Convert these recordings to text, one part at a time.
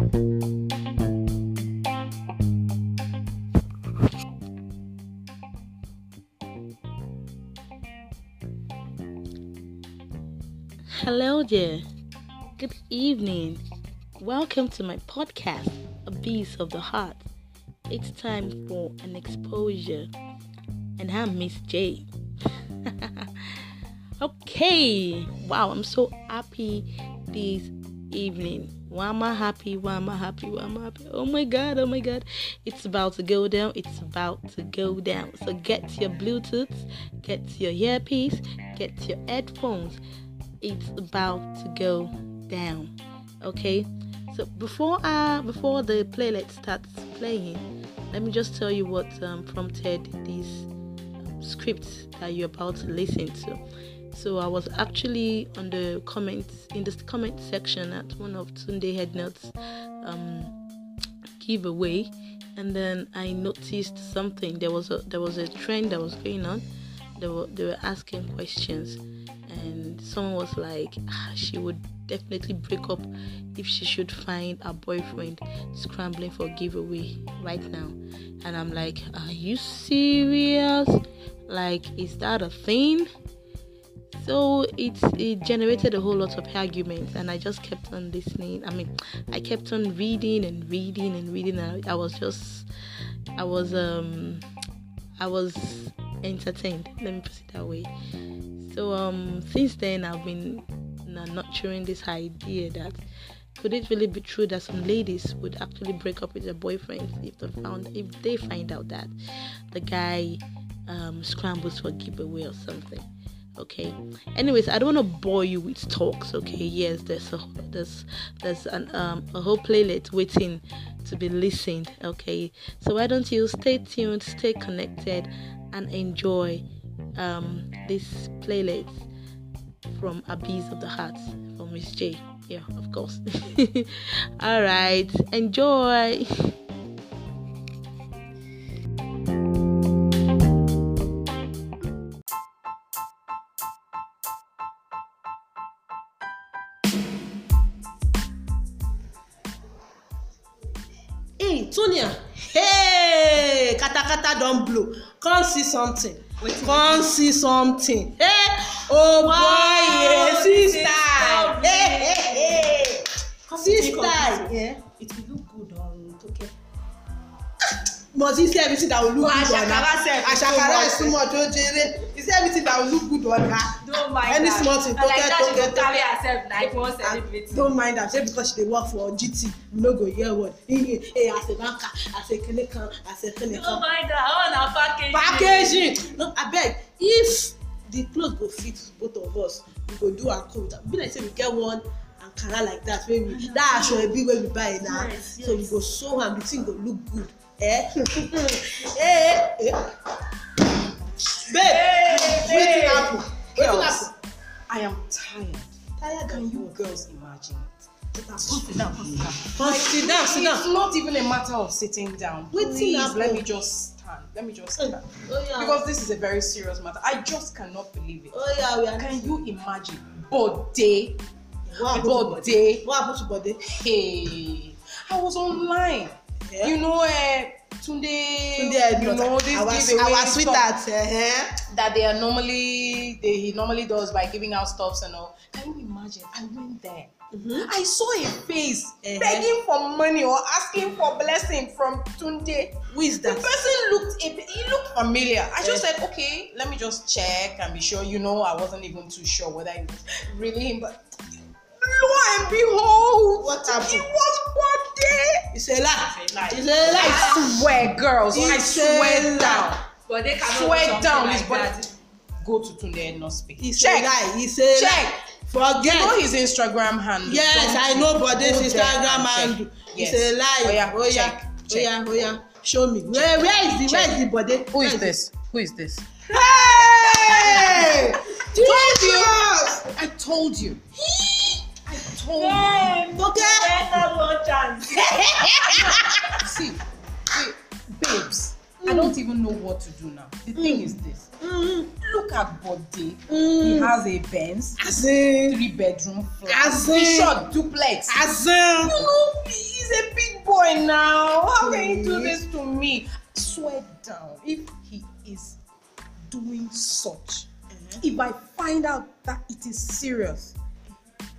Hello there. Good evening. Welcome to my podcast, Abyss of the Heart. It's time for an exposure. And I'm Miss J. okay. Wow, I'm so happy this evening. Why am I happy? Why am I happy? Why am I happy? Oh my god, oh my god. It's about to go down. It's about to go down. So get your Bluetooth, get your earpiece, get your headphones. It's about to go down. Okay? So before uh before the playlist starts playing, let me just tell you what um, prompted this script that you're about to listen to. So I was actually on the comments in the comment section at one of Tunde Ednut's um, giveaway, and then I noticed something. There was a there was a trend that was going on. They were they were asking questions, and someone was like, ah, she would definitely break up if she should find a boyfriend scrambling for giveaway right now. And I'm like, are you serious? Like, is that a thing? So it it generated a whole lot of arguments and i just kept on listening. I mean i kept on reading and reading and reading and i, was just i was um i was entertained let me put it that way. So um since then i've been nurturing this idea that could it really be true that some ladies would actually break up with their boyfriends if they found if they find out that the guy um, scrambles for a giveaway or something okay? Anyways i don't want to bore you with talks okay? Yes there's a there's there's an um a whole playlist waiting to be listened okay? So why don't you stay tuned stay connected and enjoy um this playlist from abyss of the heart from miss j. Yeah of course. All right enjoy see something. Hey oh boy yeah see style hey hey hey see style yeah. It will look good on toke. must he see everything that will look Well, good on her? Ashakara much. is too much o jere. He see everything that will look good on her? Don't mind any that small thing that toke go toke carry toke. herself like one and celebrity. don't mind am say because she dey work for gt you no go hear word. He hey as a banker as a kan as a kene don't mind that all na packaging. packaging? No abeg if the cloth go fit both of us we go do am cool be like say we get one ankara like that wey we that aso ebi wey we buy na Yes, so we yes. go sew am the thing go look good. Eh? Eh eh babe wetin happen? Wetin happen? I am tired. tired Can you what girls imagine? It? Sit down, sit down. come sit down. Sit It's down. not even a matter of sitting down. Wetin Please happen? let me just stand. Let me just stand. oh yeah Because this is a very serious matter. I just cannot believe it. oh yeah we are Can you imagine? Bode, body bode. what happen to body Hey, I was online. Yeah. You know, uh, Tunde, Tunde you know this our giveaway our sweetheart uh-huh. that they are normally they he normally does by giving out stuffs and all. Can you imagine? I went there. Mhm. I saw a face Uh-huh. begging for money or asking for blessing from Tunde. who is The person looked he looked familiar. I just Eh. said, okay, let me just check and be sure. You know, I wasn't even too sure whether it was really him, but lo and behold, What happened? It was Bode. it's a lie It's a lie. it's a lie I swear, girls, I It's a swear down. But they cannot Swear down, like this body. that. Go to Tunde and not speak. it's check, a lie it's a check. lie forget You know his Instagram handle. yes Don't i know but this go instagram and check. handle Yes. it's a lie Oya, oya check, check. oya oya show me where where is the Check. where is the body Who Where is it? this? Who is this? hey Told you. I told you. Told Damn, okay better one chance. See, see, babes. I don't even know what to do now. The thing is this. mm Look at Bode. He mm has a Benz, three bedroom flat. In- short, duplex. as in you know, he's He's a big boy now. How can you do this to me? Swear down. If he is doing such, if I find out that it is serious,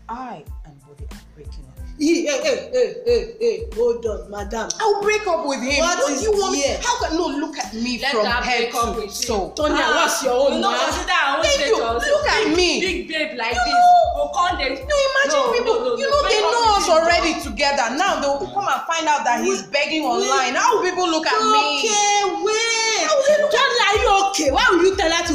I and Bode are breaking up. Hey, hey, hey, hey, hey, hey, hold on, madam. I'll break up with him. What What, is do you want? here? How can no look at me Let from head to toe? Tonya, Ah, what's your own now? consider our own Thank you. status. Look at Big- me. Big babe like You this. know- Go. No, imagine No, people. no, no, you no. know they know us already together. Now they will come and find out that he's begging online. How will people look at me? Okay, wait. Tonya, are you okay? Why will you tell her to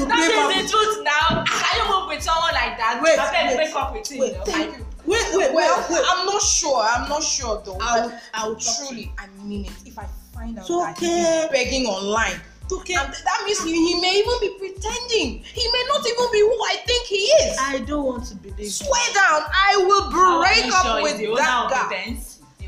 like that? Wait, I wait. break up with him. Wait, thank you. Wait, wait, Well, wait, wait. I'm not sure. I'm not sure though. I'll- I'll truly, I mean it. If I find out It's that okay. he's begging online, Okay. and that means he, he may even be pretending. He may not even be who I think he is. I don't want to believe. Swear down, I will break you up sure with that guy.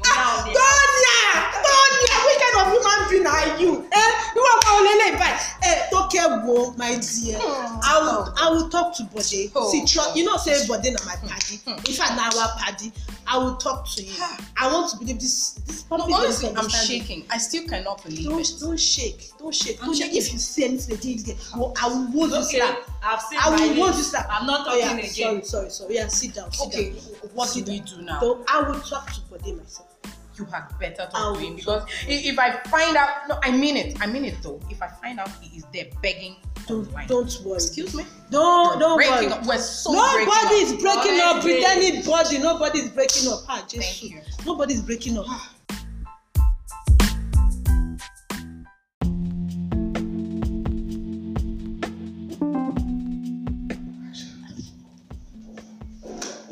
Tonya! Tonya! Which kind of human being are you? Eh? You want my olele báyìí? Eh, Tókẹ́ wo, my dear. I will, I will talk to Bode. Oh. See, tr- you know, say Bode na my paddy. In fact, na our paddy. I will talk to him. I want to believe this. This No, puppy honestly, don't I'm shaking. I still cannot believe Don't, it. don't shake. Don't shake. Tonya, shaking. if you see anything again, I will hold you slap. I've seen I will you list. slap. I'm not Oh, talking yeah, again. Sorry, sorry, sorry. Yeah, sit down. Sit Okay, down. what Sit do we down. do now? So I will talk to Bode myself. you had better talk to him because if I find out, no, I mean it. I mean it though. If I find out he is there begging Don't, online, don't worry. excuse me, Don't, don't breaking worry. up. We're so Nobody breaking is breaking up. Pretend anybody. Nobody is breaking up. Ah, Jesus. Thank you. Nobody is breaking up.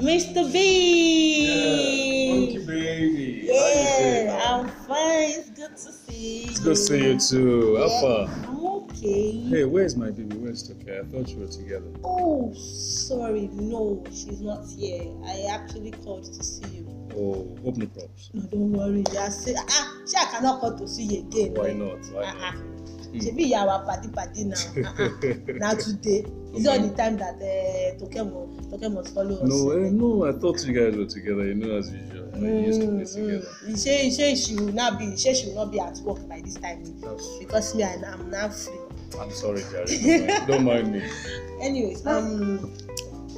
Mr. B. Monkey baby. Yeah, I'm fine. It's good to see you. It's good to see you too. How far? I'm okay. Hey, where's my baby? Where's Toke? I thought you were together. Oh, sorry. No, she's not here. I actually called to see you. Oh, hope no problems. No, don't worry. I say, ah, she I cannot call to see you again. Why not? Why Ah, ah. not? Party party now. Ah, ah. Now today. Is all the time that uh, Toke must Toke must follow us. No, eh, no, I thought you guys were together. You know, as usual. I used to play Mm, together. mm. She will not be she she will not be at work by this time That's, because me I am now free. I'm sorry, Jerry. Don't mind, don't mind me. Anyways, um,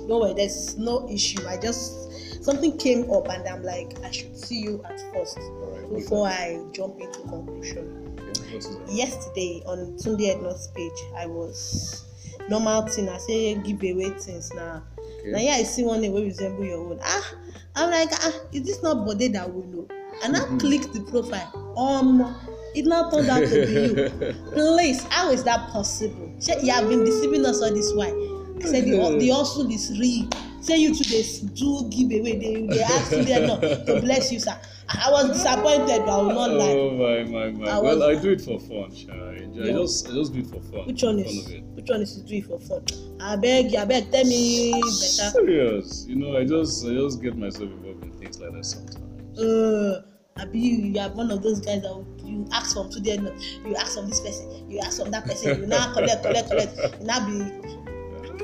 no way. There's no issue. I just something came up and I'm like I should see you at first right. before? I jump into conclusion. That? yesterday on Tunde Ednot's page, I was normal thing. I say giveaway things now. Okay. Now here I see one wey resemble your own. Ah, I'm like, ah, is this not Bode that we know? And I Mhm. clicked the profile. Um, it now turned out to be you. Please, how is that possible? You have been deceiving us all this while. I said the the hustle is real. Say you two dey do giveaway, they they ask Tunde Ednot to bless you, sir. I was disappointed, but I will not lie. Oh my my my! I well, was- I do it for fun, Sha. I, enjoy, I Yeah. just I just do it for fun. Which one is which one is to do it for fun? Abeg, abeg, tell me better. Serious, you know, I just I just get myself involved in things like that sometimes. Uh, abi you you are one of those guys that you ask from today no you ask from this person you ask from that person you now collect collect collect you now be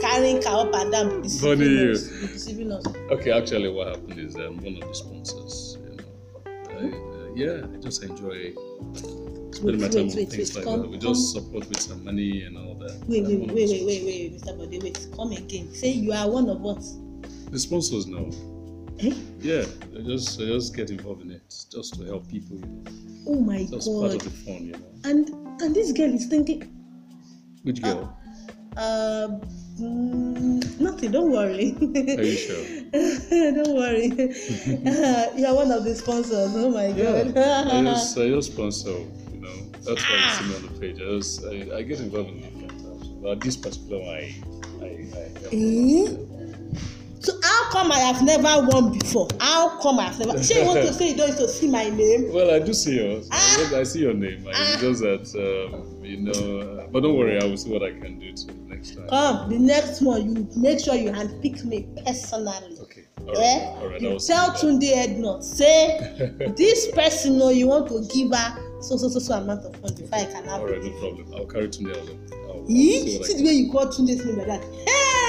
carrying car up and down be deceiving Funny you. us be deceiving us. Okay, actually, what happened is um, one of the sponsors, you know, I, uh, yeah, I just enjoy spending my Wait, time wait, on wait, things wait, like come- that. We just support with some money and all that. Wait I'm wait one of wait the wait wait wait Mr. Bode wait come again say you are one of us. sponsors. The sponsors now. Eh? Yeah, I just I just get involved in it just to help people. You know, Oh my just part god of the fun, you know. and and this girl is thinking Which girl? uh, mm, nothing don't worry. Are you sure? don't worry you are one of the sponsors oh my Yeah, god. I just I just sponsor. You know, that's why you see me on the page. I just I, I get involved in different times, but this particular one, I I, I. Eh? So how come I have never won before? How come I have never? Shey you want to say you don't to see my name? Well, I do see yours. Ah. I see your name. I Ah. just that um, you know. Uh, but don't worry, I will see what I can do to next time. Come the next one you make sure you handpick me personally. Okay. All right. Eh? All right. You tell Tunde Ednut say this person o you want to give her so so so so amount of money before I can have All right, no it. problem. I'll carry Tunde along. I'll, I'll Ee see see the way you call Tunde's name like that. Hey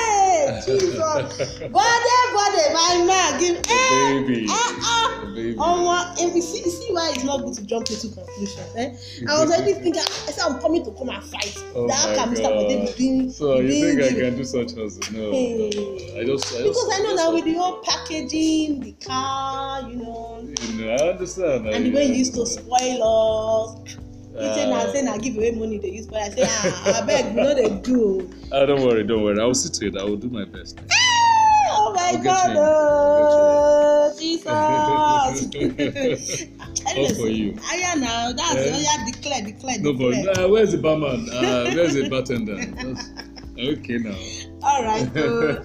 Jesus! Bode bode my man give. Eh, Baby. ah, ah. Baby. Omo, and we see, see why it's not good to jump into conclusions. Eh? I was already thinking, I said I'm coming to come and fight. Oh that can Mr. Bode. So you doing think I can do such hustle? No, Hey. no. I just, I just Because I know want- with the whole packaging, the car, you know, You know, I understand. and the way you used to spoil us. Say na say na give away money dey use spoil. I say ah abeg we no dey do. Ah, don't worry, don't worry. I will see to it. I will do my best. Oh my I'll God, in. oh, Jesus. All for you. Aya now, that's Eh? oya declare, declare, No, but declare. uh, where's the barman? Uh, where's the bartender? That's- okay now. All right, so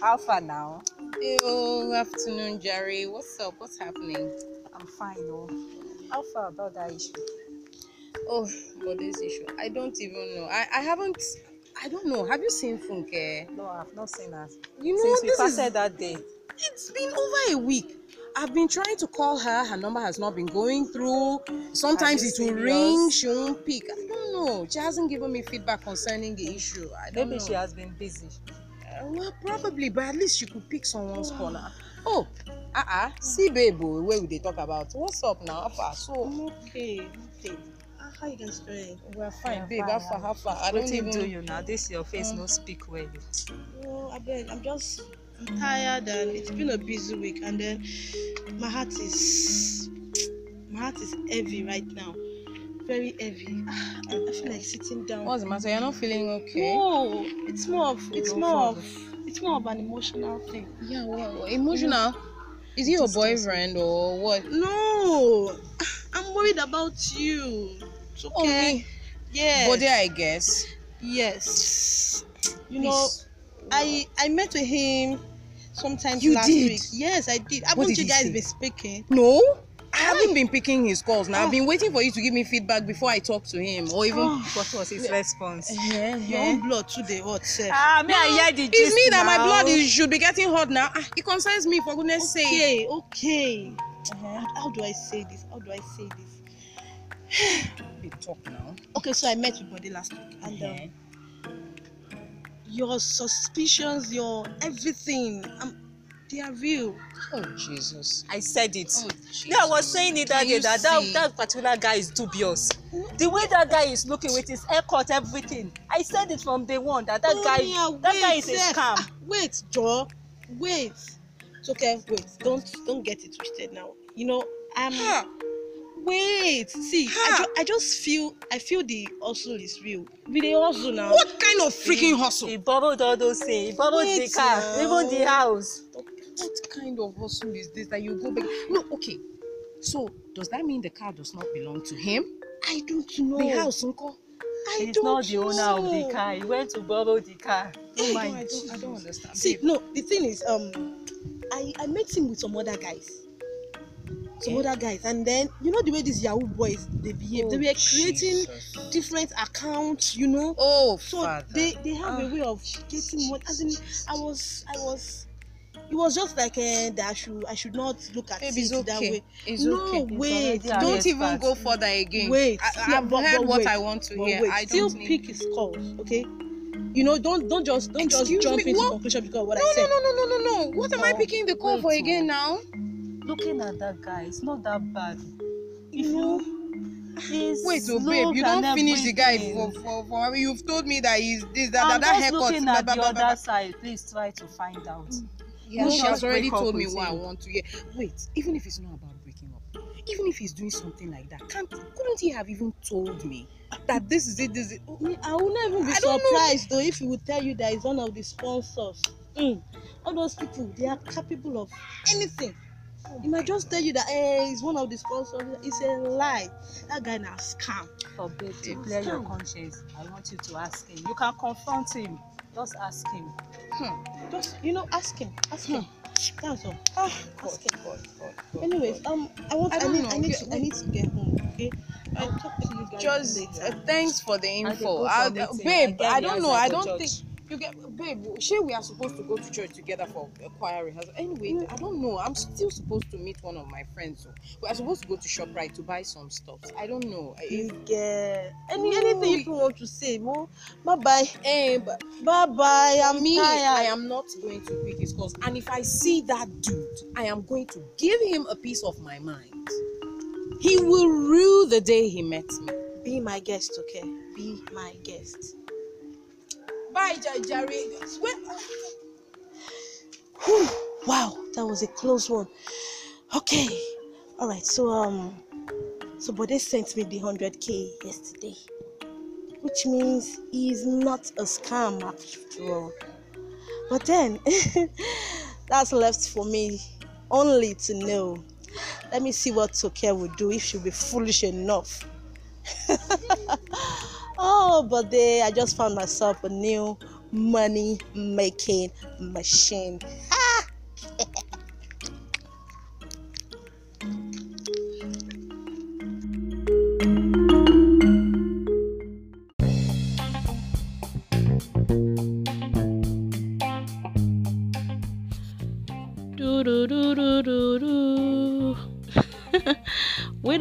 Far now? Yo, oh, afternoon, Jerry. What's up? What's happening? I'm fine, oh. How far about that issue? Oh, but this issue, I don't even know. I, I haven't. I don't know. Have you seen Funke? No, I've not seen her. You know, Since we passed is, that day. it's been over a week. I've been trying to call her. Her number has not been going through. Sometimes it will ring. She won't pick. I don't know. She hasn't given me feedback concerning the issue. I don't Maybe know. she has been busy. Well, probably, but at least she could pick someone's corner. Oh, uh uh See, babe, oh, where we they talk about? What's up now? How far? So, I'm okay, okay. Ah, How you guys doing? we're fine, babe. fine, How far? yeah. How far? I don't Wetin even. do you now? This your face Mm. no speak well. Oh, I beg, I'm just I'm tired and it's been a busy week and then my heart is my heart is heavy right now. Very heavy. Feel like sitting down. What's the matter? You're not feeling okay? No, it's more of it's more of it's more of an emotional thing. Yeah, well, emotional. Is he your boyfriend or what? No, I'm worried about you. It's okay. me. Yes. Body, I guess. Yes. You know. I I met with him sometimes You last did? week. Yes, I did. What Haven't you guys say? been speaking? No, haven't been picking his calls now. I've Oh. been waiting for you to give me feedback before I talk to him, or even. What was his response? Yeah, Your eh. own blood too dey hot. Ah, me I hear the It's me that my blood is, should be getting hot now. Ah, it concerns me, for goodness sake. okay, okay. Uh-huh. How, do I say this? How do I say this? Big talk now. Okay, so I met with Bode last week, and um, your suspicions, your everything, um, they are real. Oh Jesus. I said it. Oh, Yeah, I was saying it that day that, that particular guy is dubious. The way that guy is looking with his haircut, everything. I said it from day one that that guy Tonya, that guy is a scam. Ah, wait, Joe. Wait. It's okay. Wait. Don't don't get it twisted now. You know, I'm. Ha. Wait. See, I, Ha. ju- I just feel I feel the hustle is real. We dey hustle now. What kind of freaking hustle? He borrowed all those things. He borrowed the Wait car, now. even the house. What kind of hustle is this that you go back? No, okay. So does that mean the car does not belong to him? I don't know. The house, uncle. I He's don't not the owner of the car. He went to borrow the car. I Oh my, don't- I I don't, don't- I don't understand. See, babe. no. The thing is, um, I I met him with some other guys. Some other guys, and then you know the way these Yahoo boys they behave. they Oh, were creating Jesus. different accounts, you know. Oh, So Father. they they have a Ah, way of getting money. As in, I was I was. It was just like uh, that I should I should not look at Babe, it it's that okay. way. It's no, okay. wait, don't Yes, even but- go further again. wait. I, yeah, I've but- heard but what wait, I want to hear. wait, I still don't need. pick his calls, okay? You know, don't don't just don't Excuse just jump me, into what? conclusion because of what No, I no, said. no, no, no, no, no. What am I Oh, picking the call wait, for again oh. now? Looking at that guy, it's not that bad. If You know, his Wait, so look babe, you don't finish the guy for, for, for you've told me that he's this, that, I'm that, that just haircut. looking blah, at blah, the blah, blah, other side. Please try to find out. Yeah, she has already told me what I him. want to hear. Wait, even if it's not about breaking up, even if he's doing something like that, can't couldn't he have even told me that this is it? This is it? Oh, I will not even be I know. surprised though if he would tell you that he's one of the sponsors. Mm. All those people, they are capable of anything. He might just tell you that hey, he's one of the sponsors. It's a lie. That guy now scam. For babe to clear your conscience, I want you to ask him. You can confront him. Just ask him. Just you know, ask him. Ask him. That's all. Oh, Ask him. God, God, God, Anyways, God. um, I want. I I, don't need. know. I need. To, I need to get home. Okay. I'll talk to you guys just later. uh, thanks for the info. go for I, meeting. babe, get I don't know. I don't judge. think You get, babe. Sure, we are supposed to go to church together for a choir rehearsal. Anyway, I don't know. I'm still supposed to meet one of my friends. So we are supposed to go to Shoprite to buy some stuff. I don't know. You get any No, anything you want to say, mo. Bye bye. eh, but Bye bye. I'm me, I am not going to pick his calls. And if I see that dude, I am going to give him a piece of my mind. He will rue the day he met me. Be my guest, okay? Be my guest. Bye. Whew, wow, that was a close one. Okay, all right. So um, so Bode sent me the hundred k yesterday, which means he's not a scam after all. But then that's left for me only to know. Let me see what Toke will do if she'll be foolish enough. oh, but they, I just found myself a new money making machine.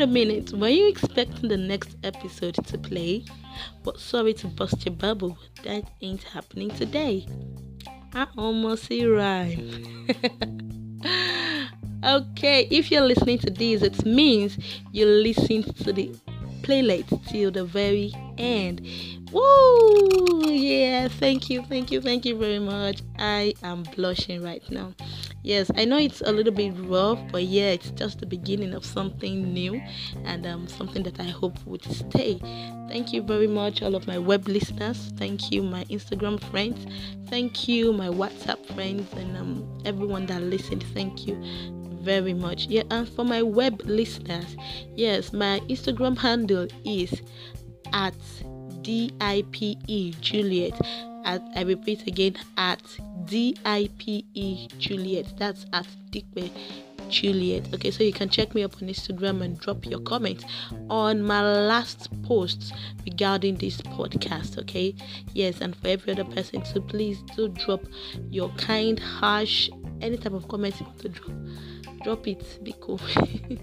Minute, were you expecting the next episode to play? But sorry to bust your bubble, that ain't happening today. I almost see rhyme. okay, if you're listening to this, it means you listened to the playlist till the very end. Woo! Yeah, thank you, thank you, thank you very much. I am blushing right now. Yes, I know it's a little bit rough, but yeah, it's just the beginning of something new and um, something that I hope would stay. Thank you very much, all of my web listeners. Thank you, my Instagram friends. Thank you, my WhatsApp friends, and um, everyone that listened. Thank you very much. Yeah, and for my web listeners, yes, my Instagram handle is at DIPE Juliet. At, I repeat again, at DIPE Juliet. That's at Dikbe Juliet. Okay, so you can check me up on Instagram and drop your comments on my last post regarding this podcast. Okay, yes, and for every other person, so please do drop your kind, harsh, any type of comments you want to drop drop it be cool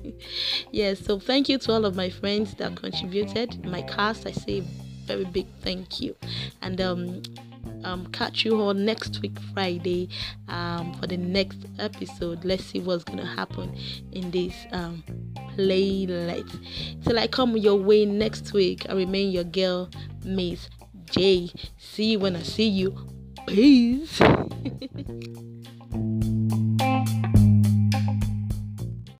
yes so thank you to all of my friends that contributed my cast i say very big thank you and um um catch you all next week friday um for the next episode. Let's see what's gonna happen in this um playlist. Till i come your way next week i remain your girl miss j. See you when i see you. Peace